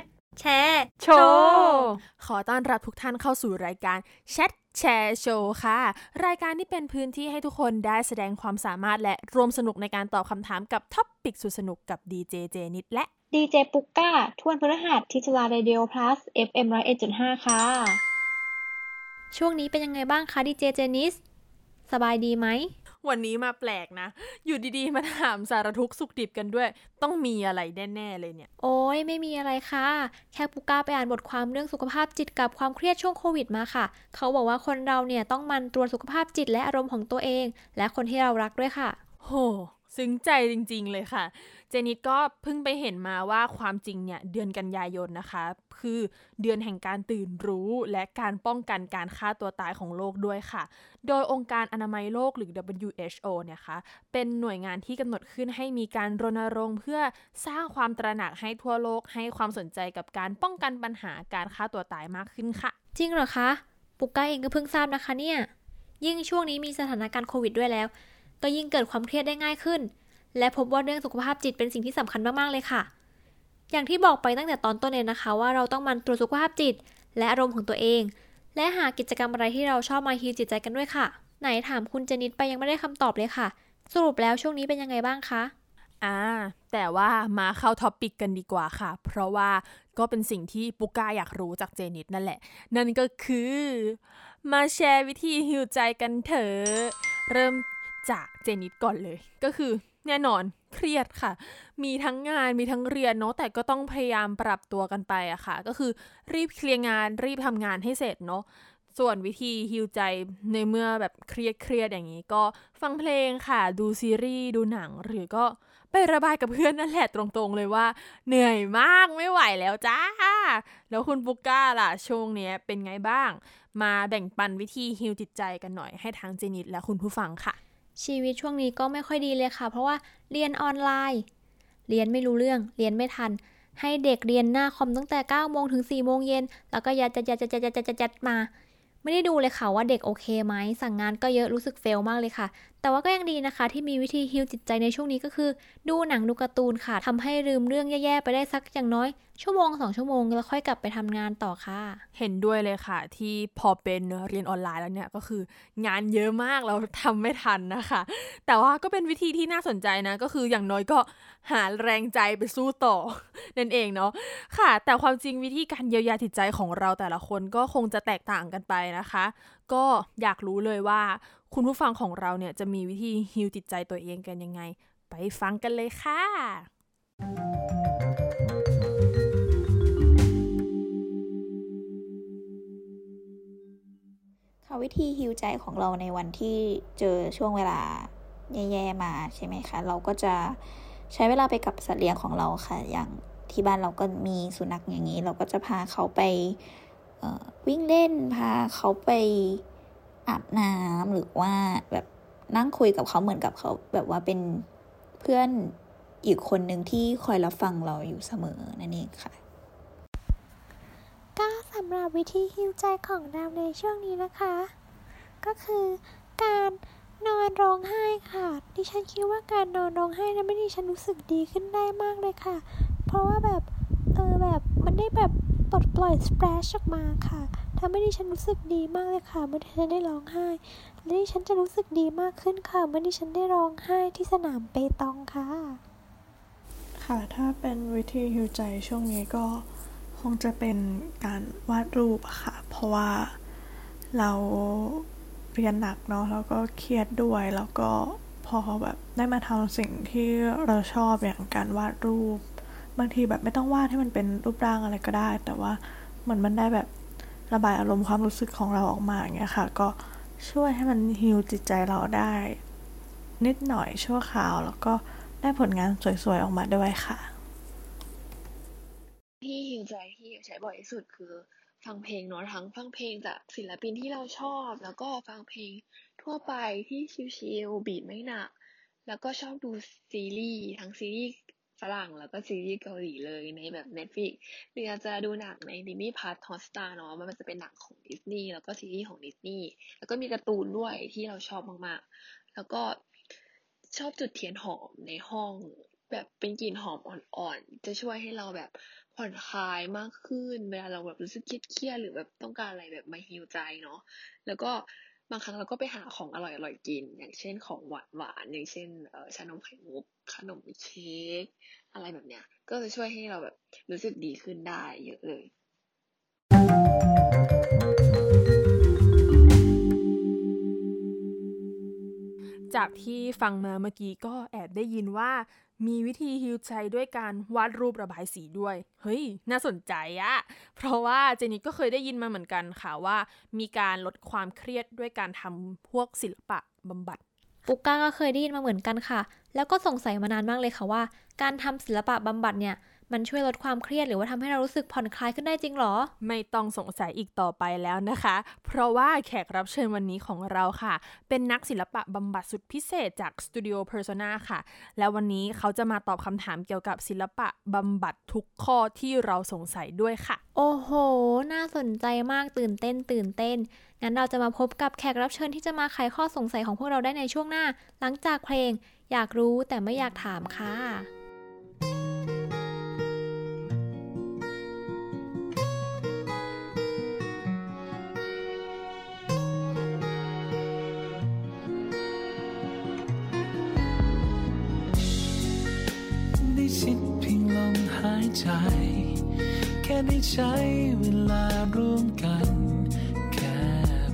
ทแชร์โชว์ขอต้อนรับทุกท่านเข้าสู่รายการแชทแชร์โชว์ค่ะ รายการที่เป็นพื้นที่ให้ทุกคนได้แสดงความสามารถและรวมสนุกในการตอบคำถามกับท็อปปิกสุดสนุกกับดีเจเจนิดและดีเจปุกก้า ทวนพฤหัสทิจลาเรดิโอพลัส FM ร้อยเอ็ดจุดห้าค่ะ ช่วงนี้เป็นยังไงบ้างคะดีเจเจนิส สบายดีไหม วันนี้มาแปลกนะ อยู่ดีๆ มาถามสารทุกสุขดิบกันด้วย ต้องมีอะไรแน่ๆเลยเนี่ย โอ้ยไม่มีอะไรค่ะ แค่ปุก้าไปอ่านบทความเรื่องสุขภาพจิตกับความเครียดช่วงโควิดมาค่ะ เขาบอกว่าคนเราเนี่ยต้องมันตรวจสุขภาพจิตและอารมณ์ของตัวเอง และคนที่เรารักด้วยค่ะ โห ซึ้งใจจริงๆเลยค่ะ เจนิดก็เพิ่งไปเห็นมาว่าความจริงเนี่ยเดือนกันยายนนะคะ คือเดือนแห่งการตื่นรู้และการป้องกันการฆ่าตัวตายของโลกด้วยค่ะ โดยองค์การอนามัยโลกหรือ WHO เนี่ยคะเป็นหน่วยงานที่กำหนดขึ้นให้มีการรณรงค์เพื่อสร้างความตระหนักให้ทั่วโลกให้ความสนใจกับการป้องกันปัญหาการฆ่าตัวตายมากขึ้นค่ะ จริงเหรอคะ ปุกก้าเองก็เพิ่งทราบนะคะเนี่ยยิ่งช่วงนี้มีสถานการณ์โควิดด้วยแล้ว ก็ยิ่งเกิดความเครียดได้ง่ายขึ้น และพบว่าเรื่องสุขภาพจิตเป็นสิ่งที่สำคัญมาก ๆ เลยค่ะ อย่างที่บอกไปตั้งแต่ตอนต้นเลยนะคะ ว่าเราต้องมันตรวจสุขภาพจิต และอารมณ์ของตัวเอง และหากิจกรรมอะไรที่เราชอบมา heal จิตใจกันด้วยค่ะ ไหนถามคุณเจนิตไปยังไม่ได้คำตอบเลยค่ะ สรุปแล้วช่วงนี้เป็นยังไงบ้างคะอ่าแต่ว่ามาเข้า topic กันดีกว่าค่ะ เพราะว่าก็เป็นสิ่งที่ปุก้าอยากรู้จากเจนิตนั่นแหละ นั่นก็คือ มาแชร์วิธีฮิวใจกันเถอะเริ่ม จากเจนิตก่อนเลย ก็คือแน่นอนเครียดค่ะ มีทั้งงานมีทั้งเรียนเนาะแต่ก็ต้องพยายามปรับตัวกันไปอะค่ะ ก็คือรีบเคลียร์งานรีบทำงานให้เสร็จเนาะส่วนวิธีฮิวใจในเมื่อแบบเครียดเครียดอย่างนี้ก็ฟังเพลงค่ะ ดูซีรีส์ดูหนังหรือก็ไประบายกับเพื่อนนั่นแหละตรงๆเลยว่า เหนื่อยมากไม่ไหวแล้วจ้า แล้วคุณบุก้าล่ะช่วงนี้เป็นไงบ้าง มาแบ่งปันวิธีฮิวจิตใจกันหน่อยให้ทางเจนิตและคุณผู้ฟังค่ะ ชีวิตช่วงนี้ก็ไม่ค่อยดีเลยค่ะ เพราะว่าเรียนออนไลน์ เรียนไม่รู้เรื่อง เรียนไม่ทัน ให้เด็กเรียนหน้าคอมตั้งแต่9โมงถึง4โมงเย็น แล้วก็ยัดยัดยัดยัดยัดยัดยัดมา ไม่ได้ดูเลยค่ะว่าเด็กโอเคไหม สั่งงานก็เยอะรู้สึกเฟลมากเลยค่ะ แต่ว่าก็ยังดีนะคะ ที่มีวิธีฮิลจิตใจในช่วงนี้ก็คือ ดูหนังดูการ์ตูนค่ะทำให้ลืมเรื่องแย่ๆไปได้สักอย่างน้อย ชั่วโมงสองชั่วโมงแล้วค่อยกลับไปทำงานต่อค่ะ เห็นด้วยเลยค่ะ ที่พอเป็นเรียนออนไลน์แล้วเนี่ยก็คืองานเยอะมากเราทำไม่ทันนะคะ แต่ว่าก็เป็นวิธีที่น่าสนใจนะ ก็คืออย่างน้อยก็หาแรงใจไปสู้ต่อนั่นเองเนาะค่ะ แต่ความจริงวิธีการเยียวยาจิตใจของเราแต่ละคนก็คงจะแตกต่างกันไปนะคะ ก็อยากรู้เลยว่า คุณผู้ฟังของเราเนี่ยจะมีวิธีฮิวจิตใจตัวเองกันยังไง ไปฟังกันเลยค่ะ ค่ะวิธีฮิวใจของเราในวันที่เจอช่วงเวลาแย่ๆมาใช่ไหมคะ เราก็จะใช้เวลาไปกับสัตว์เลี้ยงของเราค่ะ อย่างที่บ้านเราก็มีสุนัขอย่างนี้ เราก็จะพาเขาไปวิ่งเล่น พาเขาไป อาบน้ำหรือว่าแบบนั่งคุยกับเขาเหมือนกับเขาแบบว่าเป็นเพื่อนอีกคนหนึ่งที่คอยรับฟังเราอยู่เสมอนั่นเองค่ะ ก็สำหรับวิธีฮิวใจของเราในช่วงนี้นะคะ ก็คือการนอนร้องไห้ค่ะ ดิฉันคิดว่าการนอนร้องไห้ทำให้ดิฉันรู้สึกดีขึ้นได้มากเลยค่ะ เพราะว่าแบบเออแบบมันได้แบบปลดปล่อยสเปรชออกมาค่ะ ทำให้ดิฉันรู้สึกดีมากเลยค่ะเมื่อดิฉันได้ร้องไห้ และดิฉันจะรู้สึกดีมากขึ้นค่ะเมื่อดิฉันได้ร้องไห้ที่สนามเปตองค่ะ ค่ะถ้าเป็นวิธีฮิวใจช่วงนี้ก็คงจะเป็นการวาดรูปค่ะ เพราะว่าเราเรียนหนักเนาะแล้วก็เครียดด้วยแล้วก็พอแบบได้มาทำสิ่งที่เราชอบอย่างการวาดรูป บางทีแบบไม่ต้องวาดให้มันเป็นรูปร่างอะไรก็ได้ แต่ว่าเหมือนมันได้แบบ ระบายอารมณ์ความรู้สึกของเราออกมาอย่างเงี้ยค่ะ ก็ช่วยให้มันฮิวจิตใจเราได้ นิดหน่อยชั่วคราว แล้วก็ได้ผลงานสวยๆออกมาด้วยค่ะ ที่ฮิวใจที่ใช้บ่อยที่สุดคือฟังเพลงเนาะทั้งฟังเพลงจากศิลปินที่เราชอบ แล้วก็ฟังเพลงทั่วไปที่ชิลๆ beat ไม่หนัก แล้วก็ชอบดูซีรีส์ทั้งซีรีส์ ฝรั่งแล้วก็ซีรีส์เกาหลีเลยในแบบ Netflix หรืออาจจะดูหนังใน Disney Plus Hotstar เนาะมันจะเป็นหนังของดิสนีย์แล้วก็ซีรีส์ของดิสนีย์แล้วก็มีการ์ตูนด้วยที่เราชอบมากๆ แล้วก็ชอบจุดเทียนหอมในห้อง แบบเป็นกลิ่นหอมอ่อนๆ จะช่วยให้เราแบบผ่อนคลายมากขึ้น เวลาเราแบบรู้สึกเครียดๆหรือแบบต้องการอะไรแบบมาฮีลใจเนาะแล้วก็ บางครั้งเราก็ไปหาของอร่อยๆกิน อย่างเช่นของหวานๆอย่างเช่นเออชานมไข่มุกขนมเค้กอะไรแบบเนี้ย ก็จะช่วยให้เราแบบรู้สึกดีขึ้นได้เยอะเลยจากที่ฟังมาเมื่อกี้ก็แอบได้ยินว่า มีวิธีฮิวใจด้วยการวาดรูประบายสีด้วย เฮ้ย น่าสนใจอะเพราะว่าเจนี่ก็เคยได้ยินมาเหมือนกันค่ะว่า มีการลดความเครียดด้วยการทำพวกศิลปะบำบัดปุกก้าก็เคยได้ยินมาเหมือนกันค่ะ แล้วก็สงสัยมานานมากเลยค่ะว่า การทำศิลปะบำบัดเนี่ย มันช่วยลดความเครียดหรือว่าทำให้เรารู้สึกผ่อนคลายขึ้นได้จริงหรอ ไม่ต้องสงสัยอีกต่อไปแล้วนะคะ เพราะว่าแขกรับเชิญวันนี้ของเราค่ะ เป็นนักศิลปะบำบัดสุดพิเศษจากสตูดิโอ Persona ค่ะ แล้ววันนี้เขาจะมาตอบคำถามเกี่ยวกับศิลปะบำบัดทุกข้อที่เราสงสัยด้วยค่ะ โอ้โห น่าสนใจมากตื่นเต้น ตื่นเต้นงั้นเราจะมาพบกับแขกรับเชิญที่จะมาไขข้อสงสัยของพวกเราได้ในช่วงหน้า หลังจากเพลง อยากรู้แต่ไม่อยากถามค่ะ ใจ แค่ได้ใช้เวลาร่วมกัน แค่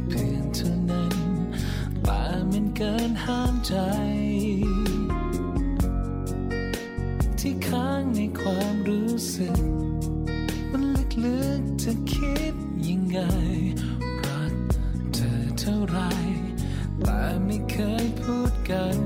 เพื่อนเท่านั้นแต่มันเกินห้ามใจ ที่ค้างในความรู้สึก มันลึกๆจะคิดยังไง รักเธอเท่าไรแต่ไม่เคยพูดกัน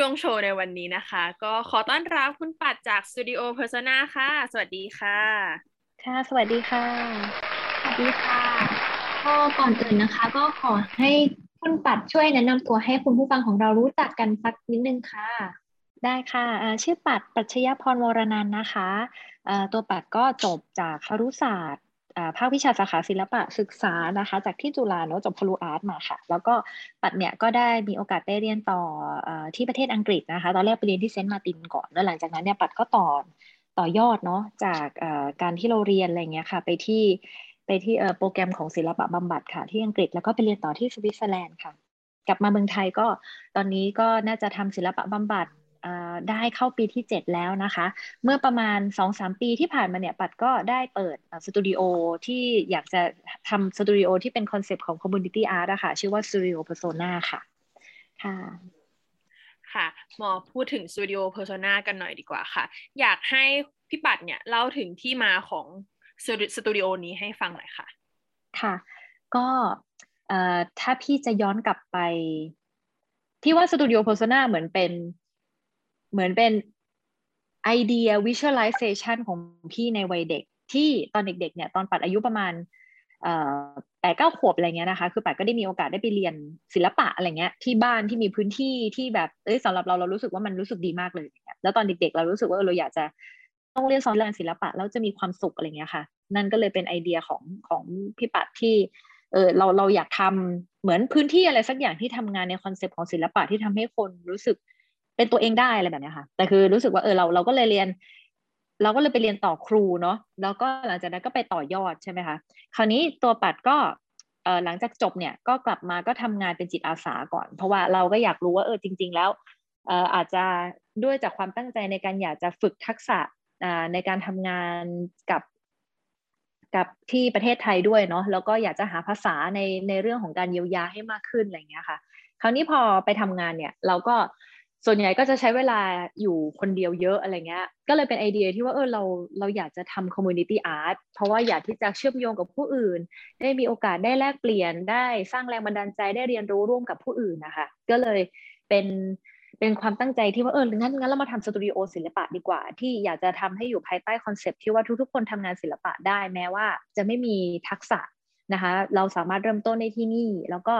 ช่วงโชว์ในวันนี้นะคะ ก็ขอต้อนรับคุณปัดจากสตูดิโอ Persona ค่ะ สวัสดีค่ะ ค่ะ สวัสดีค่ะ สวัสดีค่ะ ก็ก่อนอื่นนะคะ ก็ขอให้คุณปัดช่วยแนะนำตัวให้คุณผู้ฟังของเรารู้จักกันสักนิดนึงค่ะได้ค่ะชื่อปัดปัชยพรวรนันนะคะ ตัวปัดก็จบจากครุศาสตร์ ภาควิชาสาขาศิลปะศึกษานะคะ จากที่จุฬาเนาะจบครู art มาค่ะ แล้วก็ปัดเนี่ยก็ได้มีโอกาสได้เรียนต่อที่ประเทศอังกฤษนะคะ ตอนแรกไปเรียนที่ Saint Martins ก่อน แล้วหลังจากนั้นเนี่ยปัดก็ต่อต่อยอดเนาะจากการที่เราเรียนอะไรเงี้ยค่ะ ไปที่ไปที่โปรแกรมของศิลปะบำบัดค่ะ ที่อังกฤษแล้วก็ไปเรียนต่อที่สวิตเซอร์แลนด์ค่ะ กลับมาเมืองไทยก็ตอนนี้ก็น่าจะทำศิลปะบำบัด ได้เข้าปีที่ 7 แล้วนะคะ เมื่อประมาณ 2-3 ปีที่ผ่านมาเนี่ย ปัดก็ได้เปิดสตูดิโอที่อยากจะทำสตูดิโอที่เป็นคอนเซปต์ของ Community Art อะค่ะ ชื่อว่า Studio Persona ค่ะ ค่ะค่ะหมอพูดถึง Studio Persona กันหน่อยดีกว่าค่ะ อยากให้พี่ปัดเนี่ยเล่าถึงที่มาของสตูดิโอนี้ให้ฟังหน่อยค่ะ ค่ะ ก็ถ้าพี่จะย้อนกลับไป พี่ว่าสตูดิโอ Persona เหมือนเป็น เหมือนเป็นไอเดีย visualization ของพี่ในวัยเด็ก ที่ตอนเด็กๆเนี่ยตอนปัดอายุประมาณแปดเก้าขวบอะไรเงี้ยนะคะ คือปัดก็ได้มีโอกาสได้ไปเรียนศิลปะอะไรเงี้ยที่บ้านที่มีพื้นที่ที่แบบเอ้ยสำหรับเราเรารู้สึกว่ามันรู้สึกดีมากเลย แล้วตอนเด็กๆ เรารู้สึกว่าเราอยากจะต้องเรียนสอนเรื่องศิลปะแล้วจะมีความสุขอะไรเงี้ยค่ะ นั่นก็เลยเป็นไอเดียของของพี่ปัดที่เออเราเราอยากทำเหมือนพื้นที่อะไรสักอย่างที่ทำงานในคอนเซปต์ของศิลปะที่ทำให้คนรู้สึก เป็นตัวเองได้อะไรแบบนี้ค่ะ แต่คือรู้สึกว่าเออเราเราก็เลยเรียน เราก็เลยไปเรียนต่อครูเนาะแล้วก็หลังจากนั้นก็ไปต่อยอดใช่ไหมคะคราวนี้ตัวปัดก็เออหลังจากจบเนี่ยก็กลับมาก็ทำงานเป็นจิตอาสาก่อน เพราะว่าเราก็อยากรู้ว่าเออจริง ๆ แล้วเอออาจจะด้วยจากความตั้งใจในการอยากจะฝึกทักษะในการทำงานกับกับที่ประเทศไทยด้วยเนาะแล้วก็อยากจะหาภาษาในในเรื่องของการเยียวยาให้มากขึ้นอะไรเงี้ยค่ะ คราวนี้พอไปทำงานเนี่ย เราก็ ส่วนใหญ่ก็จะใช้เวลาอยู่คนเดียวเยอะอะไรเงี้ย ก็เลยเป็นไอเดียที่ว่าเออเราเราอยากจะทำ community art เพราะว่าอยากที่จะเชื่อมโยงกับผู้อื่น ได้มีโอกาสได้แลกเปลี่ยนได้สร้างแรงบันดาลใจได้เรียนรู้ร่วมกับผู้อื่นนะคะ ก็เลยเป็นเป็นความตั้งใจที่ว่าเอองั้นงั้นเรามาทำสตูดิโอศิลปะดีกว่า ที่อยากจะทำให้อยู่ภายใต้คอนเซปที่ว่าทุกๆ คนทำงานศิลปะได้แม้ว่าจะไม่มีทักษะนะคะ เราสามารถเริ่มต้นในที่นี่ แล้วก็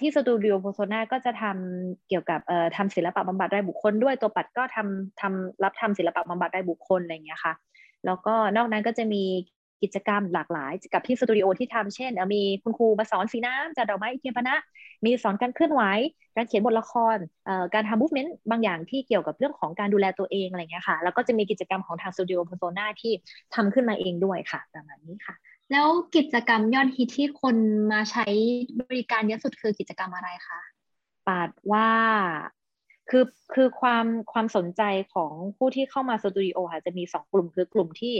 ที่สตูดิโอ Persona ก็จะทำเกี่ยวกับทำศิลปะบำบัดรายบุคคลด้วยตัวปัดก็ทำทำรับทำศิลปะบำบัดรายบุคคลอะไรเงี้ยค่ะ แล้วก็นอกนั้นก็จะมีกิจกรรมหลากหลายกับที่สตูดิโอที่ทำเช่น มีคุณครูมาสอนสีน้ำจัดดอกไม้เทียมพนะ มีสอนการเคลื่อนไหว การเขียนบทละคร การทำ movement บางอย่างที่เกี่ยวกับเรื่องของการดูแลตัวเองอะไรเงี้ยค่ะ แล้วก็จะมีกิจกรรมของทางสตูดิโอ Persona ที่ทำขึ้นมาเองด้วยค่ะประมาณนี้ค่ะ แล้วกิจกรรมยอดฮิตที่คนมาใช้บริการเยอะสุดคือกิจกรรมอะไรคะปัดว่าคือคือความความสนใจของผู้ที่เข้ามาสตูดิโอค่ะจะมีสองกลุ่มคือกลุ่มที่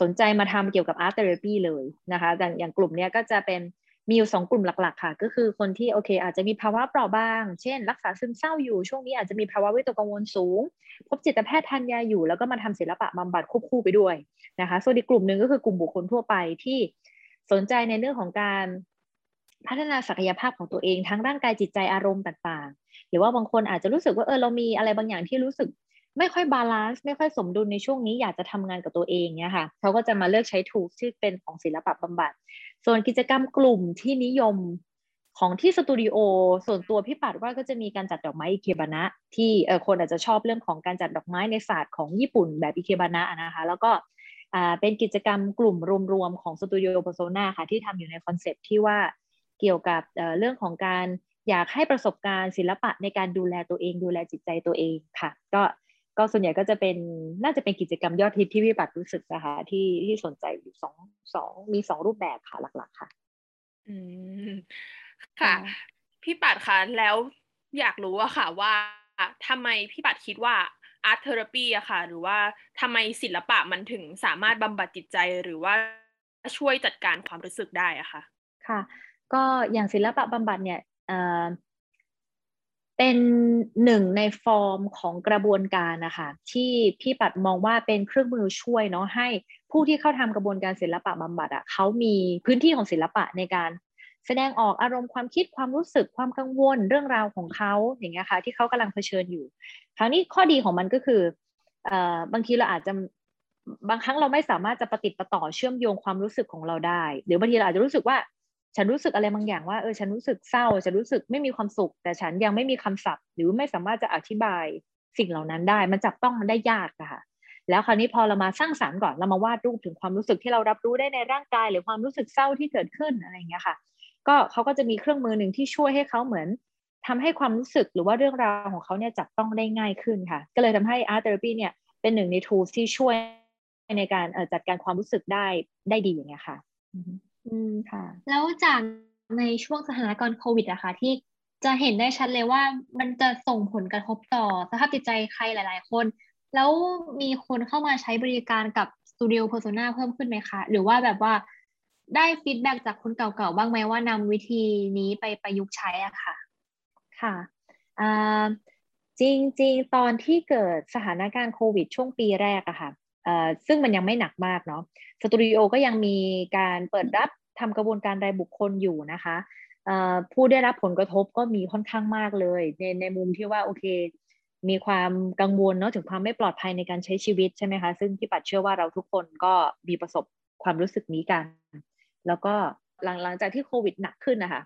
สนใจมาทำเกี่ยวกับ art therapy เลยนะคะอย่างอย่างกลุ่มเนี้ยก็จะเป็น มีอยู่สองกลุ่มหลัก ๆ ค่ะ ก็คือคนที่โอเค อาจจะมีภาวะเปราะบาง เช่น รักษาซึมเศร้าอยู่ ช่วงนี้อาจจะมีภาวะวิตกกังวลสูง พบจิตแพทย์ทานยาอยู่ แล้วก็มาทำศิลปะบำบัดควบคู่ไปด้วยนะคะ ส่วนอีกกลุ่มหนึ่งก็คือกลุ่มบุคคลทั่วไปที่สนใจในเรื่องของการพัฒนาศักยภาพของตัวเองทั้งร่างกายจิตใจอารมณ์ต่างๆ หรือว่าบางคนอาจจะรู้สึกว่าเออเรามีอะไรบางอย่างที่รู้สึกไม่ค่อย balance ไม่ค่อยสมดุลในช่วงนี้อยากจะทำงานกับตัวเองเนี่ยค่ะเขาก็จะมาเลือกใช้ tool ที่เป็นของศิลปะบำบัด ส่วนกิจกรรมกลุ่มที่นิยมของที่สตูดิโอส่วนตัวพี่ปัดว่าก็จะมีการจัดดอกไม้อิเคบานะที่เออคนอาจจะชอบเรื่องของการจัดดอกไม้ในศาสตร์ของญี่ปุ่นแบบอิเคบานะนะคะ แล้วก็เป็นกิจกรรมกลุ่มรวมๆของสตูดิโอ Persona ค่ะที่ทำอยู่ใน concept ที่ว่าเกี่ยวกับเรื่องของการอยากให้ประสบการณ์ศิลปะในการดูแลตัวเองดูแลจิตใจตัวเองค่ะ ก็ ก็ส่วนใหญ่ก็จะเป็นน่าจะเป็นกิจกรรมยอดฮิตที่พี่ปัดรู้สึกนะคะที่ที่สนใจอยู่สองสองมีสองรูปแบบค่ะหลัก ๆ ค่ะ อืมค่ะ พี่ปัดคะแล้วอยากรู้อะค่ะว่าทำไมพี่ปัดคิดว่า art therapy อะค่ะ หรือว่าทำไมศิลปะมันถึงสามารถบำบัดจิตใจหรือว่าช่วยจัดการความรู้สึกได้อะค่ะ ค่ะ ก็อย่างศิลปะบำบัดเนี่ย เป็นหนึ่งในฟอร์มของกระบวนการนะคะที่พี่ปัดมองว่าเป็นเครื่องมือช่วยเนาะให้ผู้ที่เข้าทำกระบวนการศิลปะบำบัดอะ่ะเขามีพื้นที่ของศิลปะในการแสดงออกอารมณ์ความคิดความรู้สึกความกังวลเรื่องราวของเขาอย่างเงี้ยค่ะที่เขากำลังเผชิญอยู่ คราวนี้ข้อดีของมันก็คือเอ่อบางทีเราอาจจะบางครั้งเราไม่สามารถจะปฏิติประต่อเชื่อมโยงความรู้สึกของเราได้ หรือบางทีเราอาจจะรู้สึกว่า ฉันรู้สึกอะไรบางอย่างว่าเออฉันรู้สึกเศร้าฉันรู้สึกไม่มีความสุข แต่ฉันยังไม่มีคำศัพท์ หรือไม่สามารถจะอธิบายสิ่งเหล่านั้นได้ มันจับต้องมันได้ยากค่ะแล้วคราวนี้พอเรามาสร้างสารรค์ก่อนเรามาวาดรูปถึงความรู้สึกที่เรารับรู้ได้ในร่างกาย หรือความรู้สึกเศร้าที่เกิดขึ้นอะไรอย่างเงี้ยค่ะ ก็เขาก็จะมีเครื่องมือหนึ่งที่ช่วยให้เขาเหมือนทำให้ความรู้สึกหรือว่าเรื่องราวของเขาเนี่ยจับต้องได้ง่ายขึ้นค่ะ ก็เลยทำให้ art therapy เนี่ยเป็นหนึ่งใน tools ที่ช่วยในการจัดการความรู้สึกได้ได้ดีอย่างเงี้ยค่ะ อืม ค่ะ แล้วจากในช่วงสถานการณ์โควิดอะค่ะ ที่จะเห็นได้ชัดเลยว่า มันจะส่งผลกระทบต่อสภาพจิตใจใครหลาย ๆ คน แล้วมีคนเข้ามาใช้บริการกับสตูดิโอ Persona เพิ่มขึ้นไหมคะ หรือว่าแบบว่าได้ feedback จากคนเก่าๆ บ้างไหมว่านำวิธีนี้ไปประยุกต์ใช้อะค่ะ ค่ะอ่าจริง ๆ ตอนที่เกิดสถานการณ์โควิดช่วงปีแรกอะค่ะเอ่อ ซึ่งมันยังไม่หนักมากเนาะสตูดิโอก็ยังมีการเปิดรับทำกระบวนการรายบุคคลอยู่นะคะผู้ได้รับผลกระทบก็มีค่อนข้างมากเลย ในในมุมที่ว่าโอเค มีความกังวลเนาะถึงความไม่ปลอดภัยในการใช้ชีวิตใช่ไหมคะ ซึ่งพี่ปัดเชื่อว่าเราทุกคนก็มีประสบความรู้สึกนี้กัน แล้วก็หลังหลังจากที่โควิดหนักขึ้นนะคะ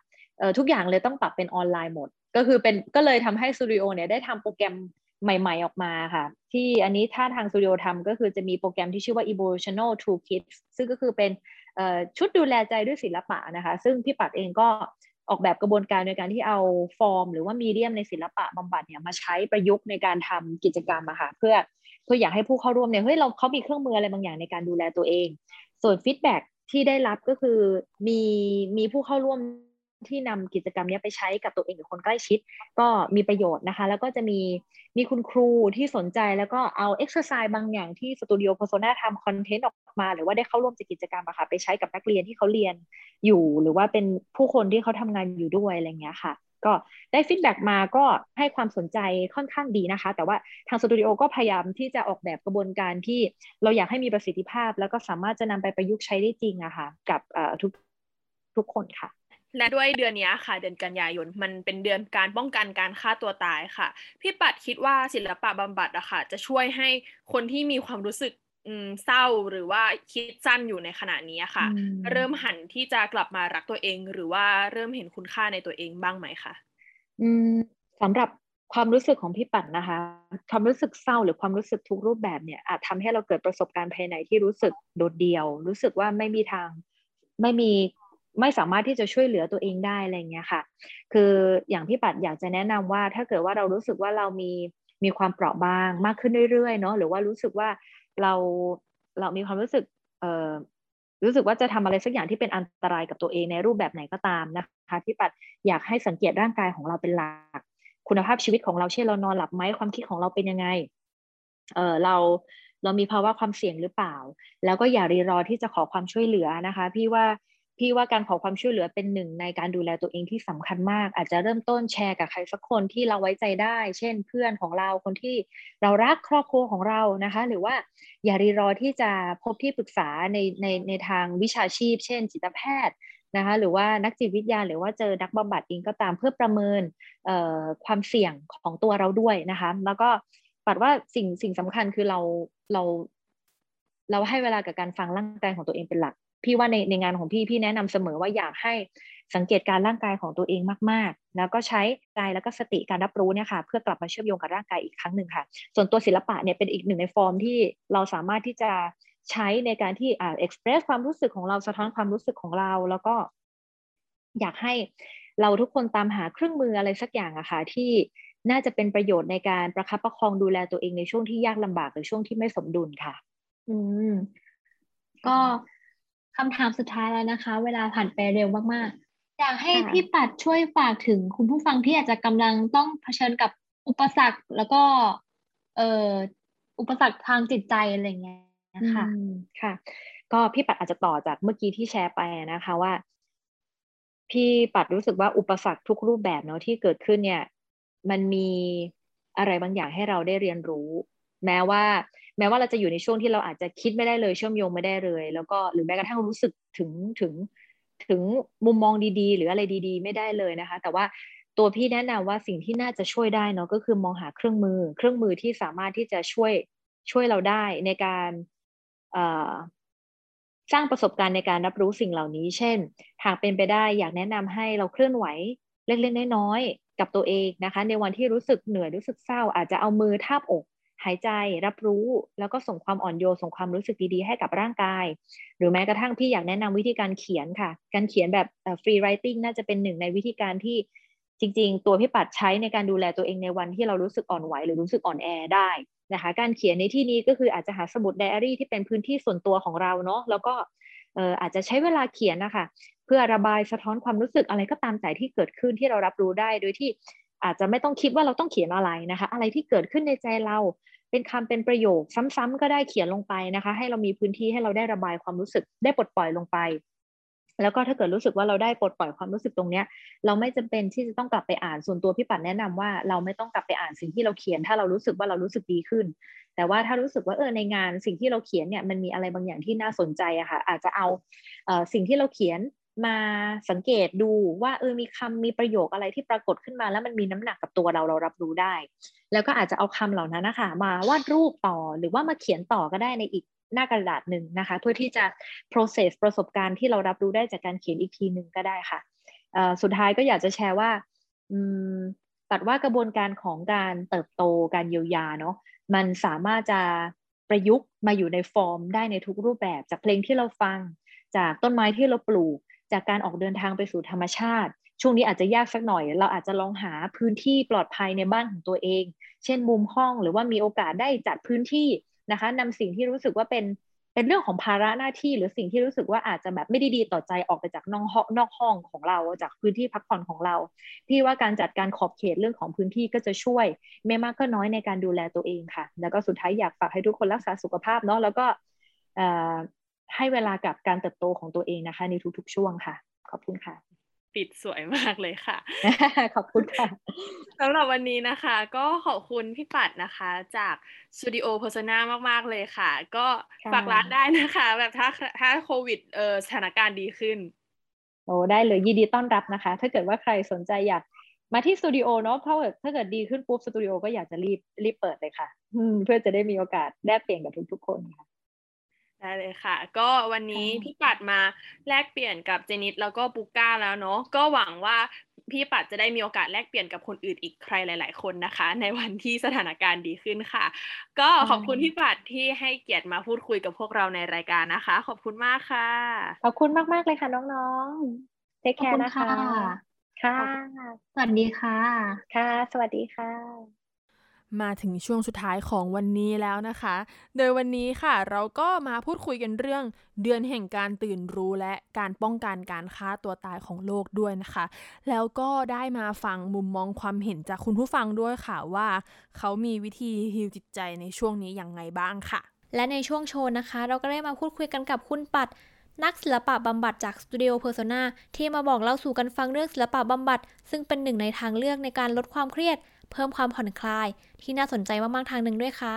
ทุกอย่างเลยต้องปรับเป็นออนไลน์หมด ก็คือเป็นก็เลยทำให้สตูดิโอเนี่ยได้ทำโปรแกรม ใหม่ๆออกมาค่ะ ที่อันนี้ถ้าทางสตูดิโอทำก็คือจะมีโปรแกรมที่ชื่อว่า Emotional Toolkit ซึ่งก็คือเป็นชุดดูแลใจด้วยศิลปะนะคะ ซึ่งพี่ปัดเองก็ออกแบบกระบวนการในการที่เอาฟอร์ม หรือว่า medium ในศิลปะบำบัดเนี่ยมาใช้ประยุกต์ในการทำกิจกรรมอะค่ะเพื่อเพื่ออยากให้ผู้เข้าร่วมเนี่ยเฮ้ยเราเขามีเครื่องมืออะไรบางอย่างในการดูแลตัวเอง ส่วน feedback ที่ได้รับก็คือมีมีผู้เข้าร่วม ที่นำกิจกรรมนี้ไปใช้กับตัวเองหรือคนใกล้ชิด ก็มีประโยชน์นะคะ แล้วก็จะมีมีคุณครูที่สนใจแล้วก็เอาเอ็กซ์ไซส์บางอย่างที่สตูดิโอ Persona ทำ content ออกมา หรือว่าได้เข้าร่วมกิจกรรมอะค่ะไปใช้กับนักเรียนที่เขาเรียนอยู่ หรือว่าเป็นผู้คนที่เขาทำงานอยู่ด้วยอะไรเงี้ยค่ะ ก็ได้ฟีดแบ็มาก็ให้ความสนใจค่อนข้างดีนะคะ แต่ว่าทางสตูดิโอก็พยายามที่จะออกแบบกระบวนการที่เราอยากให้มีประสิทธิภาพ แล้วก็สามารถจะนำไปประยุกต์ใช้ได้จริงอะค่ะกับทุกทุกคนค่ะ และด้วยเดือนนี้ค่ะ เดือนกันยายนมันเป็นเดือนการป้องกันการฆ่าตัวตายค่ะ พี่ปัดคิดว่าศิลปะบำบัดอะค่ะ จะช่วยให้คนที่มีความรู้สึกเศร้าหรือว่าคิดสั้นอยู่ในขณะนี้ค่ะ เริ่มหันที่จะกลับมารักตัวเอง หรือว่าเริ่มเห็นคุณค่าในตัวเองบ้างไหมคะอืมสำหรับความรู้สึกของพี่ปัดนะคะ ความรู้สึกเศร้าหรือความรู้สึกทุกรูปแบบเนี่ยอาจทำให้เราเกิดประสบการณ์ภายในที่รู้สึกโดดเดี่ยว รู้สึกว่าไม่มีทาง ไม่มี ไม่สามารถที่จะช่วยเหลือตัวเองได้อะไรเงี้ยค่ะ คืออย่างพี่ปัดอยากจะแนะนำว่าถ้าเกิดว่าเรารู้สึกว่าเรามีมีความเปราะบางมากขึ้นเรื่อยๆเนาะหรือว่ารู้สึกว่าเราเรามีความรู้สึกเอ่อรู้สึกว่าจะทำอะไรสักอย่างที่เป็นอันตรายกับตัวเองในรูปแบบไหนก็ตามนะคะพี่ปัดอยากให้สังเกตร่างกายของเราเป็นหลัก คุณภาพชีวิตของเราเช่นเรานอนหลับไหมความคิดของเราเป็นยังไงเออเราเรามีภาวะความเสี่ยงหรือเปล่า แล้วก็อย่ารีรอที่จะขอความช่วยเหลือนะคะ พี่ว่า พี่ว่าการขอความช่วยเหลือเป็นหนึ่งในการดูแลตัวเองที่สำคัญมาก อาจจะเริ่มต้นแชร์กับใครสักคนที่เราไว้ใจได้ เช่น เพื่อนของเราคนที่เรารักครอบครัวของเรานะคะ หรือว่าอย่ารีรอที่จะพบที่ปรึกษาในในในทางวิชาชีพ เช่น จิตแพทย์นะคะหรือว่านักจิตวิทยาหรือว่าเจอนักบำบัดเองก็ตามเพื่อประเมินความเสี่ยงของตัวเราด้วยนะคะแล้วก็ปัดว่าสิ่งสิ่งสำคัญคือเราเราเราให้เวลากับการฟังร่างกายของตัวเองเป็นหลัก พี่ว่าในในงานของพี่พี่แนะนำเสมอว่าอยากให้สังเกตการร่างกายของตัวเองมากๆ แล้วก็ใช้ใจแล้วก็สติการรับรู้เนี่ยค่ะเพื่อกลับมาเชื่อมโยงกับร่างกายอีกครั้งหนึ่งค่ะ ส่วนตัวศิลปะเนี่ยเป็นอีกหนึ่งในฟอร์มที่เราสามารถที่จะใช้ในการที่อ่าเอ็กซ์เพรสความรู้สึกของเราสะท้อนความรู้สึกของเรา แล้วก็อยากให้เราทุกคนตามหาเครื่องมืออะไรสักอย่างอะค่ะที่น่าจะเป็นประโยชน์ในการประคับประคองดูแลตัวเองในช่วงที่ยากลำบากหรือช่วงที่ไม่สมดุลค่ะ อืม ก็ คำถามสุดท้ายแล้วนะคะ เวลาผ่านไปเร็วมากๆ อยากให้พี่ปัดช่วยฝากถึงคุณผู้ฟังที่อาจจะกำลังต้องเผชิญกับอุปสรรคแล้วก็เอ่ออุปสรรคทางจิตใจอะไรเงี้ยค่ะค่ะ ก็พี่ปัดอาจจะต่อจากเมื่อกี้ที่แชร์ไปนะคะว่า พี่ปัดรู้สึกว่าอุปสรรคทุกรูปแบบเนาะที่เกิดขึ้นเนี่ย มันมีอะไรบางอย่างให้เราได้เรียนรู้ แม้ว่า แม้ว่าเราจะอยู่ในช่วงที่เราอาจจะคิดไม่ได้เลยเชื่อมโยงไม่ได้เลย แล้วก็หรือแม้กระทั่งรู้สึกถึงถึงถึงมุมมองดีๆ หรืออะไรดี ๆ ไม่ได้เลยนะคะ แต่ว่าตัวพี่แนะนำว่าสิ่งที่น่าจะช่วยได้เนาะก็คือมองหาเครื่องมือ เครื่องมือที่สามารถที่จะช่วยช่วยเราได้ในการสร้างประสบการณ์ในการรับรู้สิ่งเหล่านี้ เช่น หากเป็นไปได้อยากแนะนำให้เราเคลื่อนไหวเล็กๆน้อยๆกับตัวเองนะคะ ในวันที่รู้สึกเหนื่อยรู้สึกเศร้า อาจจะเอามือทาบอก หายใจรับรู้แล้วก็ส่งความอ่อนโยนส่งความรู้สึกดีๆ ให้กับร่างกาย หรือแม้กระทั่งพี่อยากแนะนำวิธีการเขียนค่ะ การเขียนแบบ free writing น่าจะเป็นหนึ่งในวิธีการที่จริง ๆ ตัวพี่ปัดใช้ในการดูแลตัวเองในวันที่เรารู้สึกอ่อนไหวหรือรู้สึกอ่อนแอได้นะคะการเขียนในที่นี้ก็คืออาจจะหาสมุดไดอารี่ที่เป็นพื้นที่ส่วนตัวของเราเนาะแล้วก็เอ่ออาจจะใช้เวลาเขียนนะคะเพื่อระบายสะท้อนความรู้สึกอะไรก็ตามแต่ที่เกิดขึ้นที่เรารับรู้ได้ โดยที่ อาจจะไม่ต้องคิดว่าเราต้องเขียนอะไรนะคะ อะไรที่เกิดขึ้นในใจเราเป็นคำเป็นประโยคซ้ำๆก็ได้เขียนลงไปนะคะ ให้เรามีพื้นที่ให้เราได้ระบายความรู้สึกได้ปลดปล่อยลงไป แล้วก็ถ้าเกิดรู้สึกว่าเราได้ปลดปล่อยความรู้สึกตรงเนี้ย เราไม่จำเป็นที่จะต้องกลับไปอ่านส่วนตัวพี่ปัดแนะนำว่าเราไม่ต้องกลับไปอ่านสิ่งที่เราเขียน ถ้าเรารู้สึกว่าเรารู้สึกดีขึ้น แต่ว่าถ้ารู้สึกว่าเออในงานสิ่งที่เราเขียนเนี่ยมันมีอะไรบางอย่างที่น่าสนใจอะค่ะอาจจะเอาเออสิ่งที่เราเขียน มาสังเกตดูว่าเออมีคำมีประโยคอะไรที่ปรากฏขึ้นมา แล้วมันมีน้ำหนักกับตัวเราเรารับรู้ได้ แล้วก็อาจจะเอาคำเหล่านั้นนะคะมาวาดรูปต่อหรือว่ามาเขียนต่อก็ได้ในอีกหน้ากระดาษหนึ่งนะคะ เพื่อที่จะ process ประสบการณ์ที่เรารับรู้ได้จากการเขียนอีกทีหนึ่งก็ได้ค่ะสุดท้ายก็อยากจะแชร์ว่าตัดว่ากระบวนการของการเติบโตการเยียวยาเนาะมันสามารถจะประยุกต์มาอยู่ในฟอร์มได้ในทุกรูปแบบ จากเพลงที่เราฟัง จากต้นไม้ที่เราปลูก จากการออกเดินทางไปสู่ธรรมชาติ ช่วงนี้อาจจะยากสักหน่อย เราอาจจะลองหาพื้นที่ปลอดภัยในบ้านของตัวเอง เช่นมุมห้องหรือว่ามีโอกาสได้จัดพื้นที่นะคะนำสิ่งที่รู้สึกว่าเป็นเป็นเรื่องของภาระหน้าที่หรือสิ่งที่รู้สึกว่าอาจจะแบบไม่ได้ดีต่อใจออกไปจากนอกห้องนอกห้องของเราจากพื้นที่พักผ่อนของเรา พี่ว่าการจัดการขอบเขตเรื่องของพื้นที่ก็จะช่วย ไม่มากก็น้อยในการดูแลตัวเองค่ะ แล้วก็สุดท้ายอยากฝากให้ทุกคนรักษาสุขภาพเนาะแล้วก็ ให้เวลากับการเติบโตของตัวเองนะคะ ในทุกๆ ช่วงค่ะ ขอบคุณค่ะ ปิดสวยมากเลยค่ะ ขอบคุณค่ะสำหรับวันนี้นะคะ ก็ขอบคุณพี่ปัดนะคะ จากสตูดิโอ Persona มาก ๆ เลยค่ะ ก็ฝากร้านได้นะคะ แบบถ้าถ้าโควิดเออสถานการณ์ดีขึ้นโอ้ได้เลยยินดีต้อนรับนะคะ ถ้าเกิดว่าใครสนใจอยากมาที่สตูดิโอเนาะเพราะถ้าเกิดดีขึ้นปุ๊บสตูดิโอก็อยากจะรีบรีบเปิดเลยค่ะเพื่อจะได้มีโอกาสแลกเปลี่ยนกับทุกๆคนค่ะ ได้เลยค่ะ ก็วันนี้พี่ปัดมาแลกเปลี่ยนกับเจนิตแล้วก็ปุก้าแล้วเนาะก็หวังว่าพี่ปัดจะได้มีโอกาสแลกเปลี่ยนกับคนอื่นอีกใครหลาย ๆ คนนะคะ ในวันที่สถานการณ์ดีขึ้นค่ะ ก็ขอบคุณพี่ปัดที่ให้เกียรติมาพูดคุยกับพวกเราในรายการนะคะ ขอบคุณมากค่ะ ขอบคุณมาก ๆ เลยค่ะน้องๆเทคแคร์นะคะค่ะ สวัสดีค่ะ ค่ะ สวัสดีค่ะ มาถึงช่วงสุดท้ายของวันนี้แล้วนะคะ โดยวันนี้ค่ะ เราก็มาพูดคุยกันเรื่องเดือนแห่งการตื่นรู้และการป้องกันการฆ่าตัวตายของโลกด้วยนะคะ แล้วก็ได้มาฟังมุมมองความเห็นจากคุณผู้ฟังด้วยค่ะว่า เขามีวิธีฮิวจิตใจในช่วงนี้อย่างไงบ้างค่ะ และในช่วงโชว์นะคะ เราก็ได้มาพูดคุยกันกับคุณปัดนักศิลปะบำบัดจากสตูดิโอเพอร์โซนาที่มาบอกเล่าสู่กันฟังเรื่องศิลปะบำบัด ซึ่งเป็นหนึ่งในทางเลือกในการลดความเครียด เพิ่มความผ่อนคลายที่น่าสนใจมาก ๆ ทางหนึ่งด้วยค่ะ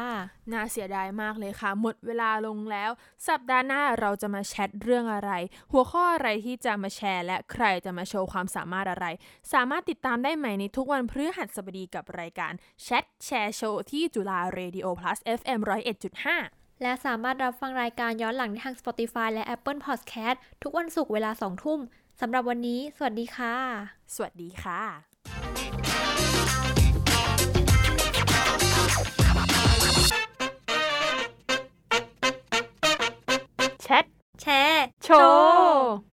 น่าเสียดายมากเลยค่ะ หมดเวลาลงแล้ว สัปดาห์หน้าเราจะมาแชทเรื่องอะไร หัวข้ออะไรที่จะมาแชร์ และใครจะมาโชว์ความสามารถอะไร สามารถติดตามได้ใหม่ในทุกวันพฤหัสบดีกับรายการแชทแชร์โชว์ที่จุฬาเรดิโอ plus FM 101.5และสามารถรับฟังรายการย้อนหลังทาง Spotify และ Apple Podcast ทุกวันศุกร์เวลา2ทุ่ม สำหรับวันนี้ สวัสดีค่ะ สวัสดีค่ะ แชทแชร์ โชว์